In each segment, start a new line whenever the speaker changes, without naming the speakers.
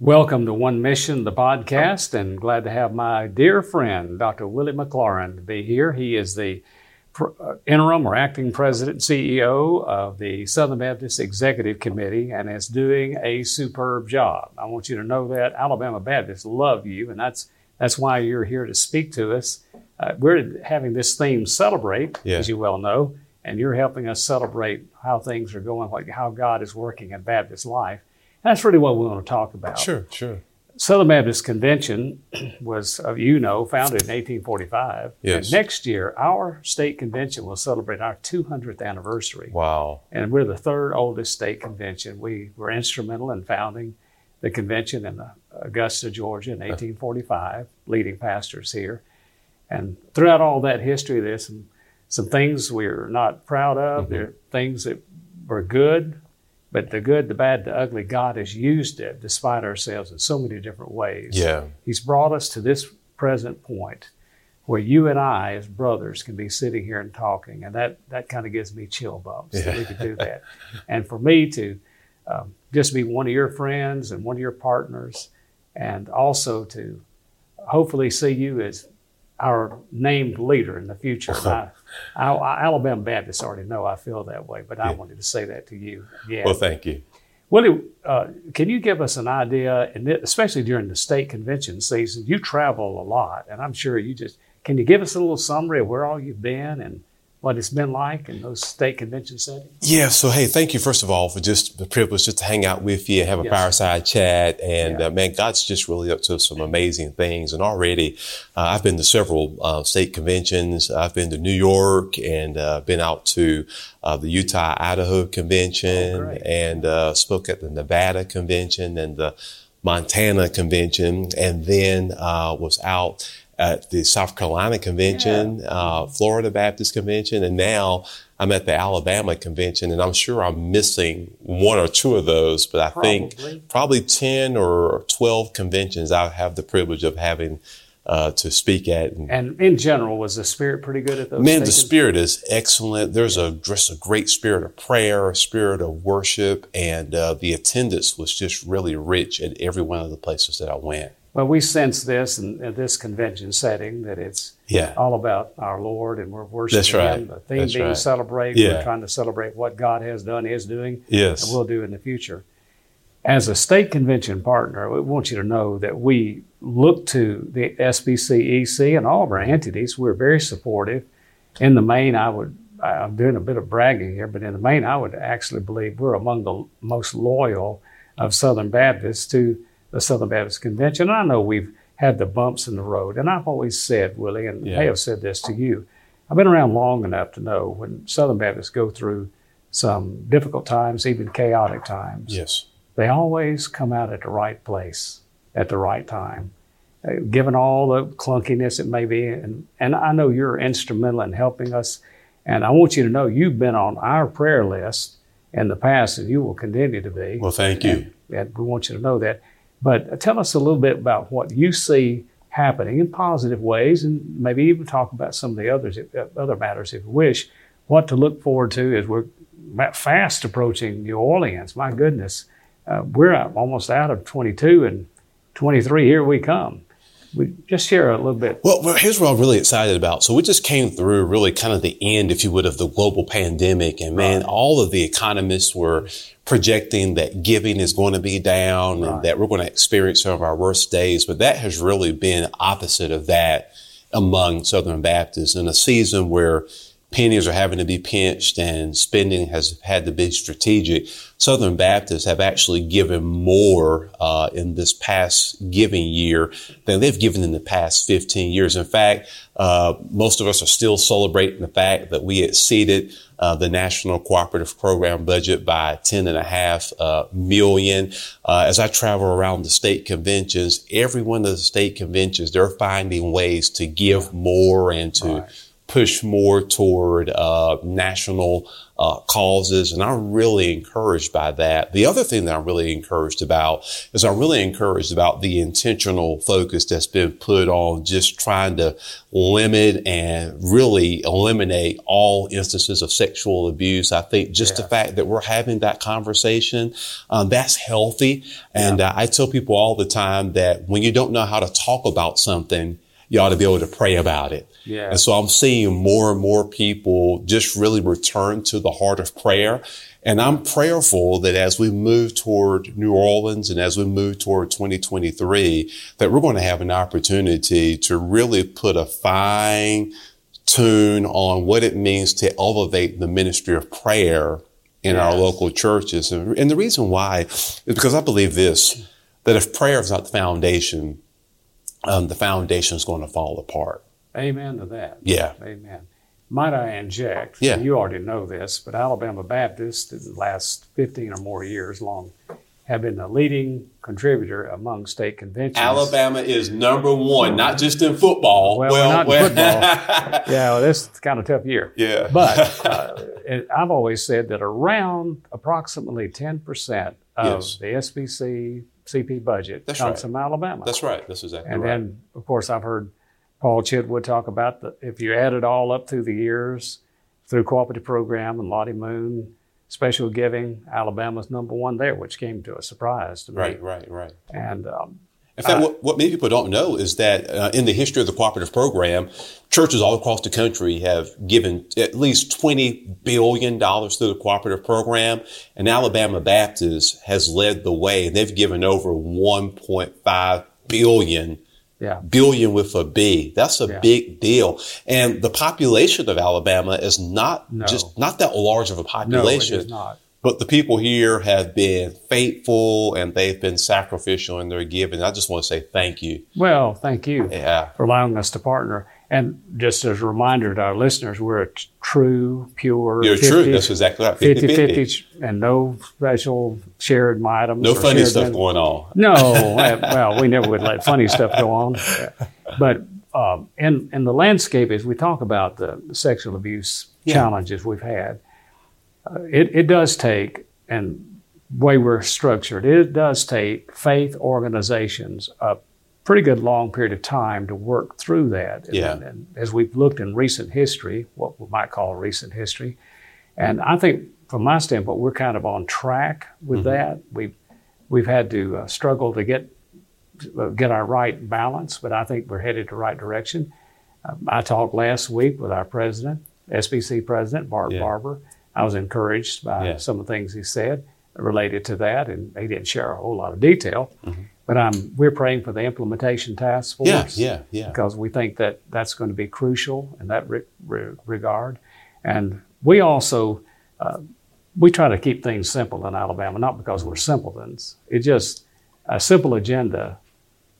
Welcome to One Mission, the podcast, and glad to have my dear friend, Dr. Willie McLaurin, to be here. He is the uh, interim or acting president CEO of the Southern Baptist Executive Committee and is doing a superb job. I want you to know that Alabama Baptists love you, and that's that's why you're here to speak to us. Uh, we're having this theme celebrate, yeah. as you well know, and you're helping us celebrate how things are going, like how God is working in Baptist life. That's really what we want to talk about.
Sure, sure.
Southern Baptist Convention was, uh, you know, founded in 1845. Yes. And next year, our state convention will celebrate our 200th anniversary.
Wow.
And we're the third oldest state convention. We were instrumental in founding the convention in Augusta, Georgia in 1845, leading pastors here. And throughout all that history, there's some, some things we're not proud of. Mm-hmm. There are things that were good, but the good, the bad, the ugly, God has used it despite ourselves in so many different ways.
Yeah.
He's brought us to this present point where you and I, as brothers, can be sitting here and talking, and that that kind of gives me chill bumps yeah. that we could do that. and for me to um, just be one of your friends and one of your partners, and also to hopefully see you as our named leader in the future. I, I, I, Alabama Baptists already know I feel that way, but I wanted to say that to you.
Yeah. Well, thank you.
Willie, uh, can you give us an idea, and especially during the state convention season, you travel a lot, and I'm sure you just can you give us a little summary of where all you've been and what it's been like in those state convention settings?
Yeah. So, hey, thank you first of all for just the privilege just to hang out with you and have a yes. fireside chat. And yeah. uh, man, God's just really up to some amazing things. And already, uh, I've been to several uh, state conventions. I've been to New York and uh, been out to uh, the Utah Idaho convention oh, and uh, spoke at the Nevada convention and the Montana convention, and then was out at the South Carolina convention, yeah. uh, Florida Baptist convention, and now I'm at the Alabama convention, and I'm sure I'm missing one or two of those, but I probably. think probably 10 or 12 conventions I have the privilege of having uh, to speak at.
And, and, in general, was the spirit pretty good at those?
Man, the spirit is excellent. There's a just a great spirit of prayer, a spirit of worship, and uh, the attendance was just really rich at every one of the places that I went.
Well, we sense this in, in this convention setting that it's yeah. all about our Lord and we're worshiping
That's right.
Him. The theme
That's
being
right.
celebrate. Yeah. We're trying to celebrate what God has done, is doing,
yes.
and will do in the future. As a state convention partner, we want you to know that we look to the SBCEC and all of our entities. We're very supportive. In the main, I would I'm doing a bit of bragging here, but in the main, I would actually believe we're among the most loyal of Southern Baptists to the Southern Baptist Convention. And I know we've had the bumps in the road. And I've always said, Willie, and yeah. may have said this to you, I've been around long enough to know when Southern Baptists go through some difficult times, even chaotic times,
yes.
they always come out at the right place at the right time. Uh, given all the clunkiness it may be, and, and I know you're instrumental in helping us, and I want you to know you've been on our prayer list in the past, and you will continue to be.
Well, thank you.
And, and we want you to know that. But tell us a little bit about what you see happening in positive ways, and maybe even talk about some of the others, uh, other matters if you wish. What to look forward to as we're fast approaching New Orleans. My goodness, uh, we're almost out of 22 and 23. Here we come we just hear a little bit.
Well, well, here's what I'm really excited about. So we just came through really kind of the end, if you would, of the global pandemic. And man, right. all of the economists were projecting that giving is going to be down right. and that we're going to experience some of our worst days. But that has really been opposite of that among Southern Baptists in a season where pennies are having to be pinched and spending has had to be strategic. Southern Baptists have actually given more uh, in this past giving year than they've given in the past 15 years. In fact, uh, most of us are still celebrating the fact that we exceeded uh, the National Cooperative Program budget by 10 and a half uh, million. Uh, as I travel around the state conventions, every one of the state conventions, they're finding ways to give more and to right push more toward uh, national uh, causes, and I'm really encouraged by that. The other thing that I'm really encouraged about is I'm really encouraged about the intentional focus that's been put on just trying to limit and really eliminate all instances of sexual abuse. I think just the fact that we're having that conversation, um, that's healthy. And yeah. uh, I tell people all the time that when you don't know how to talk about something, you ought to be able to pray about it. Yeah. And so I'm seeing more and more people just really return to the heart of prayer. And I'm prayerful that as we move toward New Orleans and as we move toward 2023, that we're going to have an opportunity to really put a fine tune on what it means to elevate the ministry of prayer in yes. our local churches. And the reason why is because I believe this, that if prayer is not the foundation, um, the foundation is going to fall apart.
Amen to that.
Yeah.
Amen. Might I inject?
Yeah.
You already know this, but Alabama Baptist in the last 15 or more years long have been the leading contributor among state conventions.
Alabama is number one, not just in football.
Well, well, not well. football. yeah, well, this is kind of tough year.
Yeah.
But uh, I've always said that around approximately 10% of yes. the SBC CP budget
That's
comes
right.
from Alabama.
That's right. That's exactly
and
right.
And then, of course, I've heard Paul Chitwood talk about that if you add it all up through the years, through cooperative program and Lottie Moon, special giving, Alabama's number one there, which came to a surprise to me.
Right, right, right.
And um,
in fact, uh, what, what, many people don't know is that uh, in the history of the cooperative program, churches all across the country have given at least $20 billion to the cooperative program. And Alabama Baptist has led the way. and They've given over 1.5 billion
yeah.
billion with a B. That's a yeah. big deal. And the population of Alabama is not
no.
just not that large of a population.
No, it is not.
But the people here have been faithful and they've been sacrificial in their giving. I just want to say thank you.
Well, thank you
yeah.
for allowing us to partner. And just as a reminder to our listeners, we're a t- true, pure.
You're 50, true. That's exactly right.
50 50, and no special shared items.
No funny stuff going on.
No. well, we never would let funny stuff go on. But um, in, in the landscape, as we talk about the sexual abuse yeah. challenges we've had, uh, it, it does take, and way we're structured, it does take faith organizations up pretty good long period of time to work through that.
Yeah.
And, and, as we've looked in recent history, what we might call recent history, and I think from my standpoint, we're kind of on track with mm-hmm. that. We've we've had to uh, struggle to get uh, get our right balance, but I think we're headed the right direction. Uh, I talked last week with our president, SBC president Bart yeah. Barber. I was encouraged by yeah. some of the things he said related to that, and he didn't share a whole lot of detail. Mm-hmm. But um, we're praying for the implementation task force.
Yeah, yeah, yeah.
Because we think that that's going to be crucial in that re- re- regard. And we also uh, we try to keep things simple in Alabama, not because we're simpletons. It just a simple agenda.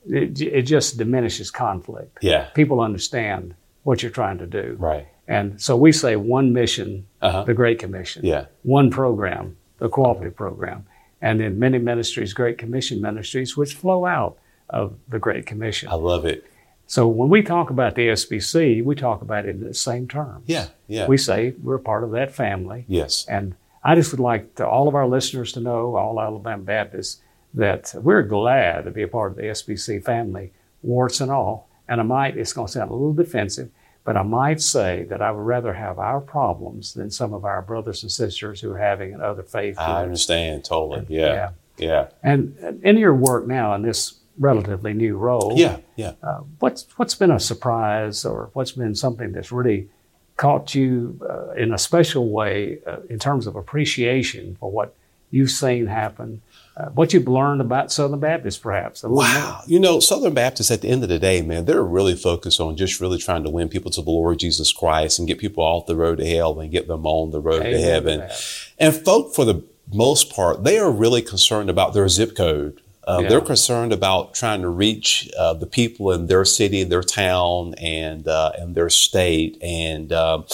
It, it just diminishes conflict.
Yeah,
people understand what you're trying to do.
Right.
And so we say one mission,
uh-huh.
the Great Commission.
Yeah.
One program, the cooperative program and in many ministries, Great Commission ministries, which flow out of the Great Commission.
I love it.
So when we talk about the SBC, we talk about it in the same terms.
Yeah, yeah.
We say we're part of that family.
Yes.
And I just would like to, all of our listeners to know, all Alabama Baptists, that we're glad to be a part of the SBC family, warts and all. And I might, it's going to sound a little defensive, but I might say that I would rather have our problems than some of our brothers and sisters who are having another faith.
I understand totally. Yeah. yeah. Yeah.
And in your work now in this relatively new role,
yeah, yeah. Uh,
what's what's been a surprise or what's been something that's really caught you uh, in a special way uh, in terms of appreciation for what you've seen happen uh, what you've learned about Southern Baptists, perhaps.
wow. You know, Southern Baptists at the end of the day, man, they're really focused on just really trying to win people to the Lord Jesus Christ and get people off the road to hell and get them on the road Amen to heaven. To and folk, for the most part, they are really concerned about their zip code. Uh, yeah. They're concerned about trying to reach uh, the people in their city, their town, and uh, and their state. And um,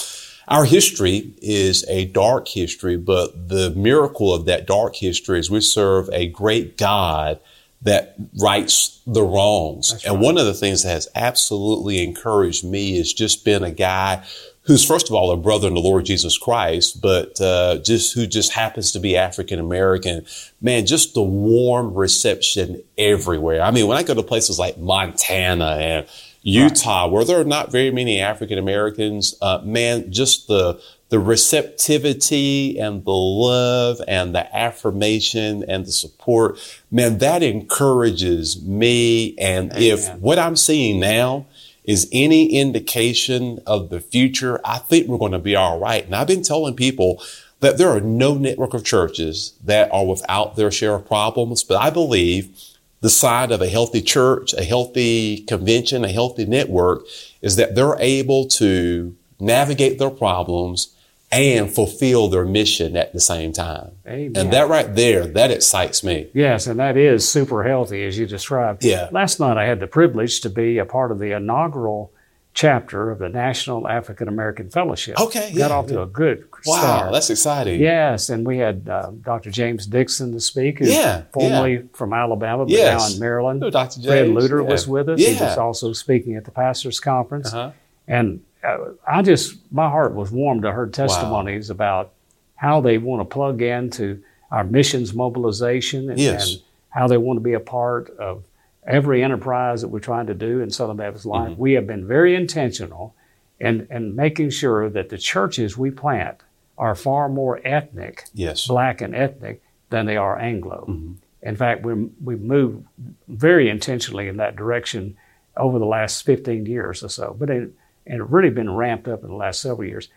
our history is a dark history, but the miracle of that dark history is we serve a great God that rights the wrongs.
That's
and
right.
one of the things that has absolutely encouraged me is just been a guy who's first of all a brother in the Lord Jesus Christ, but uh, just who just happens to be African American. Man, just the warm reception everywhere. I mean, when I go to places like Montana and Utah, where there are not very many African Americans, uh, man, just the the receptivity and the love and the affirmation and the support, man, that encourages me. And if what I'm seeing now is any indication of the future, I think we're going to be all right. And I've been telling people that there are no network of churches that are without their share of problems, but I believe the side of a healthy church, a healthy convention, a healthy network is that they're able to navigate their problems and fulfill their mission at the same time.
Amen.
And that right there, that excites me.
Yes, and that is super healthy as you described.
Yeah.
Last night I had the privilege to be a part of the inaugural chapter of the National African American Fellowship.
Okay,
Got
yeah,
off to
yeah.
a good
Wow, that's exciting.
Yes, and we had uh, Dr. James Dixon to speak, who's
Yeah,
formerly from Alabama, but
Yes.
now in Maryland.
Hello, Dr.
Fred
James.
Luter
Yeah.
was with us. He
Yeah.
was also speaking at the pastors' conference.
Uh-huh.
And uh, I just, my heart was warmed to hear testimonies about how they want to plug into our missions mobilization and,
Yes.
and how they want to be a part of every enterprise that we're trying to do in Southern Baptist Life.
Mm-hmm.
We have been very intentional in, in making sure that the churches we plant are far more ethnic,
Yes.
black and ethnic, than they are Anglo.
Mm-hmm.
In fact, we we've moved very intentionally in that direction over the last 15 years or so, but it, and it really been ramped up in the last several years.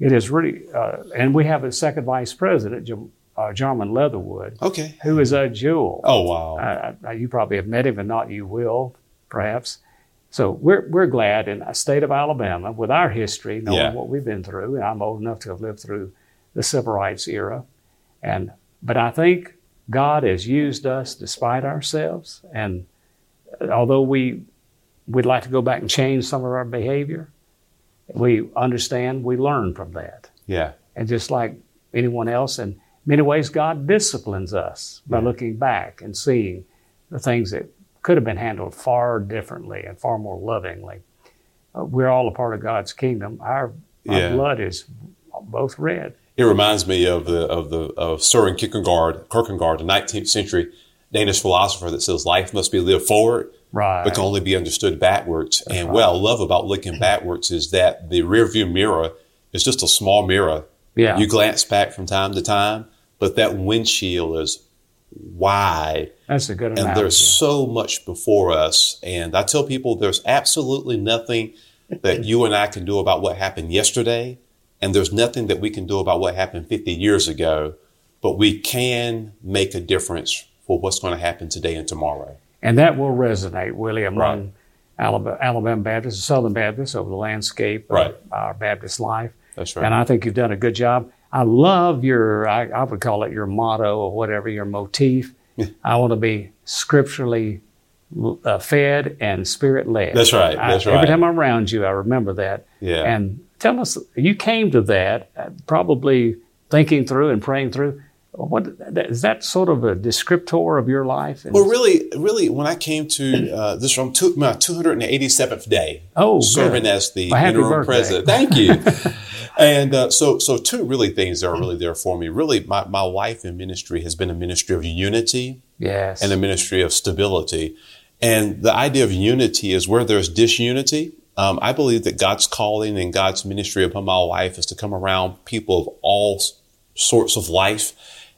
It is really, uh, and we have a second vice president, Jam- uh, Jarman Leatherwood,
Okay.
who is a jewel.
Oh, wow.
Uh, you probably have met him, and not you will, perhaps. So we're we're glad in the state of Alabama, with our history, knowing
Yeah.
what we've been through. And I'm old enough to have lived through the civil rights era, and but I think God has used us despite ourselves. And although we we'd like to go back and change some of our behavior, we understand we learn from that.
yeah.
And just like anyone else, in many ways, God disciplines us by
Yeah.
looking back and seeing the things that could have been handled far differently and far more lovingly. Uh, we're all a part of God's kingdom. Our, our
Yeah.
blood is both red.
It reminds me of the of the of Søren Kierkegaard, Kierkegaard, the 19th century Danish philosopher that says life must be lived forward,
Right.
but can only be understood backwards. and what I love about looking backwards is that the rearview mirror is just a small mirror.
yeah.
You glance back from time to time, but that windshield is wide
That's a good analogy.
and there's so much before us. And I tell people there's absolutely nothing that you and I can do about what happened yesterday, and there's nothing that we can do about what happened 50 years ago, but we can make a difference for what's going to happen today and tomorrow.
And that will resonate, Willie, among
Right.
Alabama, Alabama Baptists and Southern Baptists over the landscape
Right.
of our Baptist life.
That's right.
And I think you've done a good job. I love your, I, I would call it your motto or whatever, your motif. I want to be scripturally uh, fed and spirit led.
That's right,
I-
that's
Every time I'm around you, I remember that.
Yeah.
And tell us, you came to that uh, probably thinking through and praying through. What is that sort of a descriptor of your life?
Well, really, really, when I came to uh, this from two, my 287th day,
Oh,
serving
good.
as the
Well,
interim
birthday.
president. Thank you. and uh, so, so two really things that are really there for me. Really, my, my life in ministry has been a ministry of unity
yes.
and a ministry of stability. And the idea of unity is where there's disunity. Um, I believe that God's calling and God's ministry upon my life is to come around people of all sorts of life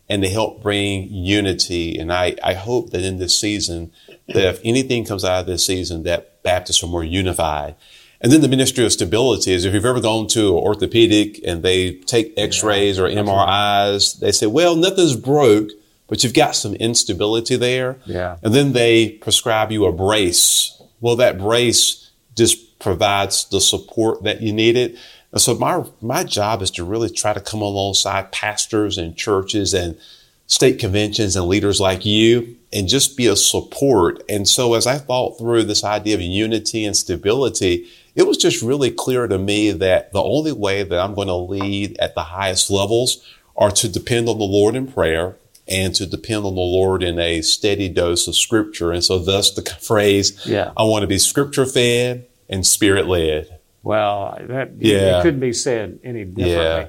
and to help bring unity. And I, I hope that in this season, that if anything comes out of this season, that Baptists are more unified. And then the ministry of stability is if you've ever gone to an orthopedic and they take x-rays or MRIs, they say, well, nothing's broke, but you've got some instability there.
Yeah.
And then they prescribe you a brace. Well, that brace just provides the support that you needed. And so my, my job is to really try to come alongside pastors and churches and state conventions and leaders like you and just be a support. And so as I thought through this idea of unity and stability, it was just really clear to me that the only way that I'm going to lead at the highest levels are to depend on the Lord in prayer and to depend on the Lord in a steady dose of scripture. And so thus the phrase,
Yeah.
I want to be scripture fed and spirit led.
Well, that
Yeah.
it couldn't be said any differently.
Yeah.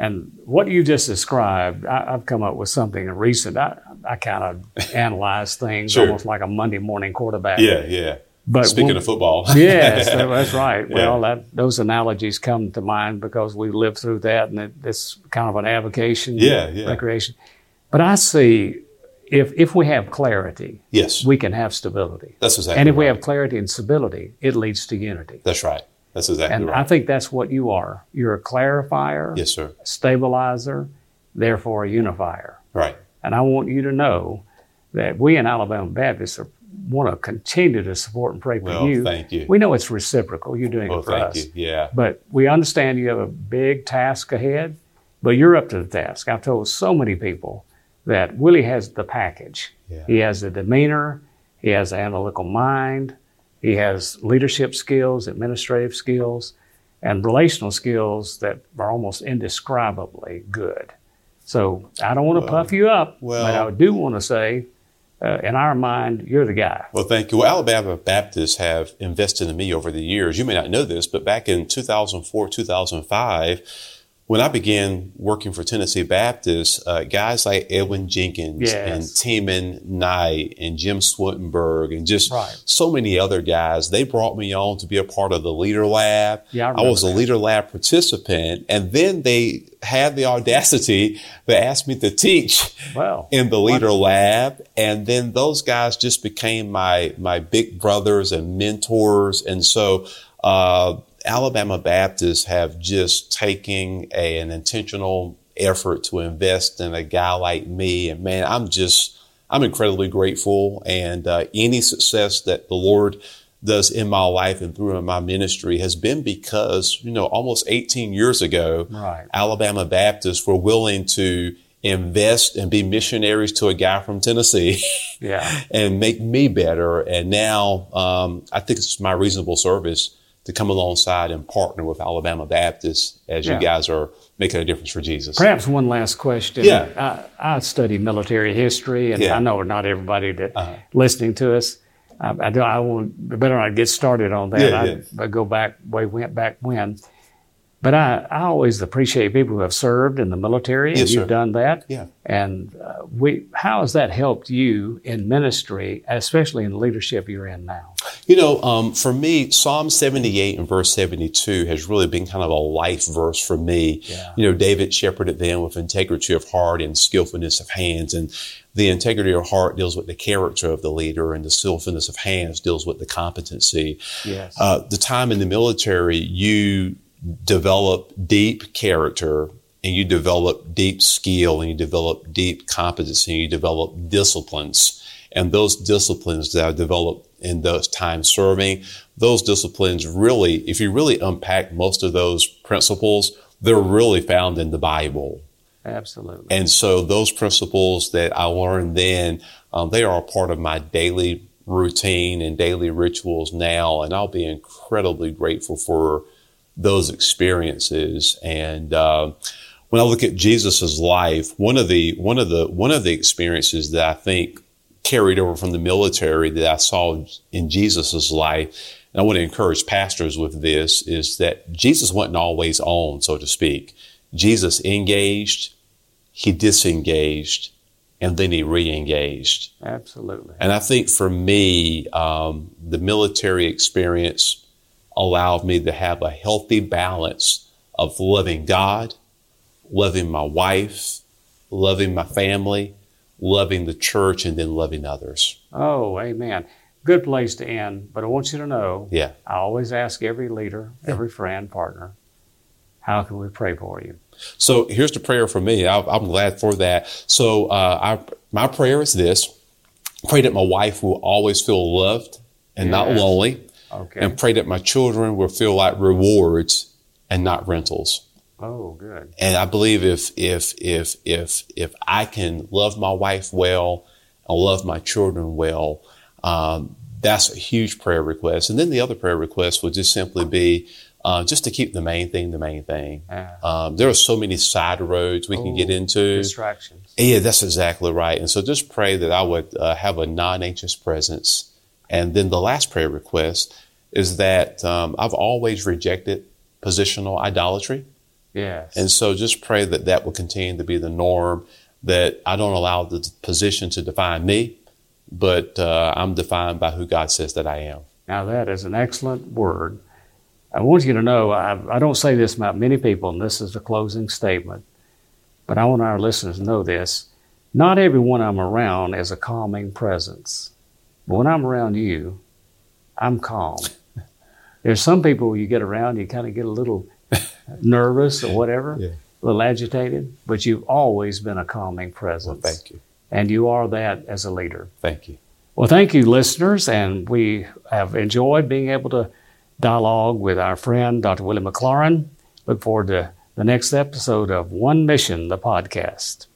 And what you just described, I, I've come up with something recent. I, I kind of analyze things
Sure.
almost like a Monday morning quarterback.
Yeah, yeah.
But
Speaking of football.
yes, that's right.
Yeah.
Well, that, those analogies come to mind because we lived through that, and it, it's kind of an avocation,
Yeah, yeah.
recreation. But I see if if we have clarity,
yes.
we can have stability,
That's exactly
and if we have clarity and stability, it leads to unity.
That's right. That's exactly
And
right.
I think that's what you are. You're a clarifier,
yes, sir.
a stabilizer, therefore a unifier.
Right.
And I want you to know that we in Alabama Baptists are, want to continue to support and pray for
Well,
you.
thank you.
We know it's reciprocal. You're doing
Well,
it for
thank
us.
you. Yeah.
But we understand you have a big task ahead, but you're up to the task. I've told so many people that Willie has the package.
Yeah.
He has the demeanor, he has the analytical mind, he has leadership skills, administrative skills, and relational skills that are almost indescribably good. So I don't want to puff you up,
well-
but I do want to say, uh, in our mind, you're the guy.
Well, thank you. Well, Alabama Baptists have invested in me over the years. You may not know this, but back in 2004, 2005, when I began working for Tennessee Baptist, uh, guys like Edwin Jenkins
Yes.
and Teeman Knight and Jim Swedenburg and just
Right.
so many other guys, they brought me on to be a part of the Leader Lab.
Yeah, I
I was a. Leader Lab participant. And then they had the audacity to ask me to teach
Well,
in the leader lab and then those guys just became my my big brothers and mentors and so uh, alabama baptists have just taken a, an intentional effort to invest in a guy like me and man i'm just i'm incredibly grateful and uh, any success that the lord does in my life and through my ministry has been because you know almost 18 years ago
Right.
Alabama Baptists were willing to invest and be missionaries to a guy from Tennessee
yeah.
and make me better. And now um, I think it's my reasonable service to come alongside and partner with Alabama Baptists as
Yeah.
you guys are making a difference for Jesus.
Perhaps one last question.
Yeah.
I, I study military history, and
Yeah.
I know not everybody that
Uh-huh.
listening to us. I, I do. I will better not get started on that.
Yeah,
I,
yeah.
I go back way went back when. But I, I always appreciate people who have served in the military, and you've
sir.
done that.
Yeah.
And uh, we, how has that helped you in ministry, especially in the leadership you're in now?
You know, um, for me, Psalm 78 and verse 72 has really been kind of a life verse for me.
Yeah.
You know, David shepherded them with integrity of heart and skillfulness of hands. And the integrity of heart deals with the character of the leader, and the skillfulness of hands deals with the competency.
Yes.
Uh, the time in the military, you develop deep character and you develop deep skill and you develop deep competency and you develop disciplines. And those disciplines that I developed in those times serving, those disciplines really, if you really unpack most of those principles, they're really found in the Bible.
Absolutely.
And so those principles that I learned then, um, they are a part of my daily routine and daily rituals now. And I'll be incredibly grateful for those experiences. And, uh, when I look at Jesus's life, one of the, one of the, one of the experiences that I think carried over from the military that I saw in Jesus's life, and I want to encourage pastors with this, is that Jesus wasn't always on, so to speak. Jesus engaged, he disengaged, and then he re-engaged.
Absolutely.
And I think for me, um, the military experience allowed me to have a healthy balance of loving God, loving my wife, loving my family, loving the church, and then loving others.
Oh, amen. Good place to end. But I want you to know
Yeah.
I always ask every leader, every friend, partner, how can we pray for you?
So here's the prayer for me. I, I'm glad for that. So uh, I, my prayer is this: pray that my wife will always feel loved and not lonely,
Okay.
and pray that my children will feel like rewards and not rentals.
Oh, good.
And I believe if if if if if I can love my wife well and love my children well, um, that's a huge prayer request. And then the other prayer request would just simply be, uh, just to keep the main thing the main thing.
Yeah.
Um, there are so many side roads we can get into.
Distractions.
Yeah, that's exactly right. And so just pray that I would uh, have a non anxious presence. And then the last prayer request is that um, I've always rejected positional idolatry.
Yes.
And so just pray that that will continue to be the norm, that I don't allow the position to define me, but uh, I'm defined by who God says that I am.
Now, that is an excellent word. I want you to know, I, I don't say this about many people, and this is the closing statement, but I want our listeners to know this. Not everyone I'm around is a calming presence. But when I'm around you, I'm calm. There's some people you get around, you kind of get a little nervous or whatever,
Yeah.
a little agitated, but you've always been a calming presence.
Well, thank you.
And you are that as a leader.
Thank you.
Well, thank you, listeners, and we have enjoyed being able to dialogue with our friend, Dr. Willie McLaurin. Look forward to the next episode of One Mission, the podcast.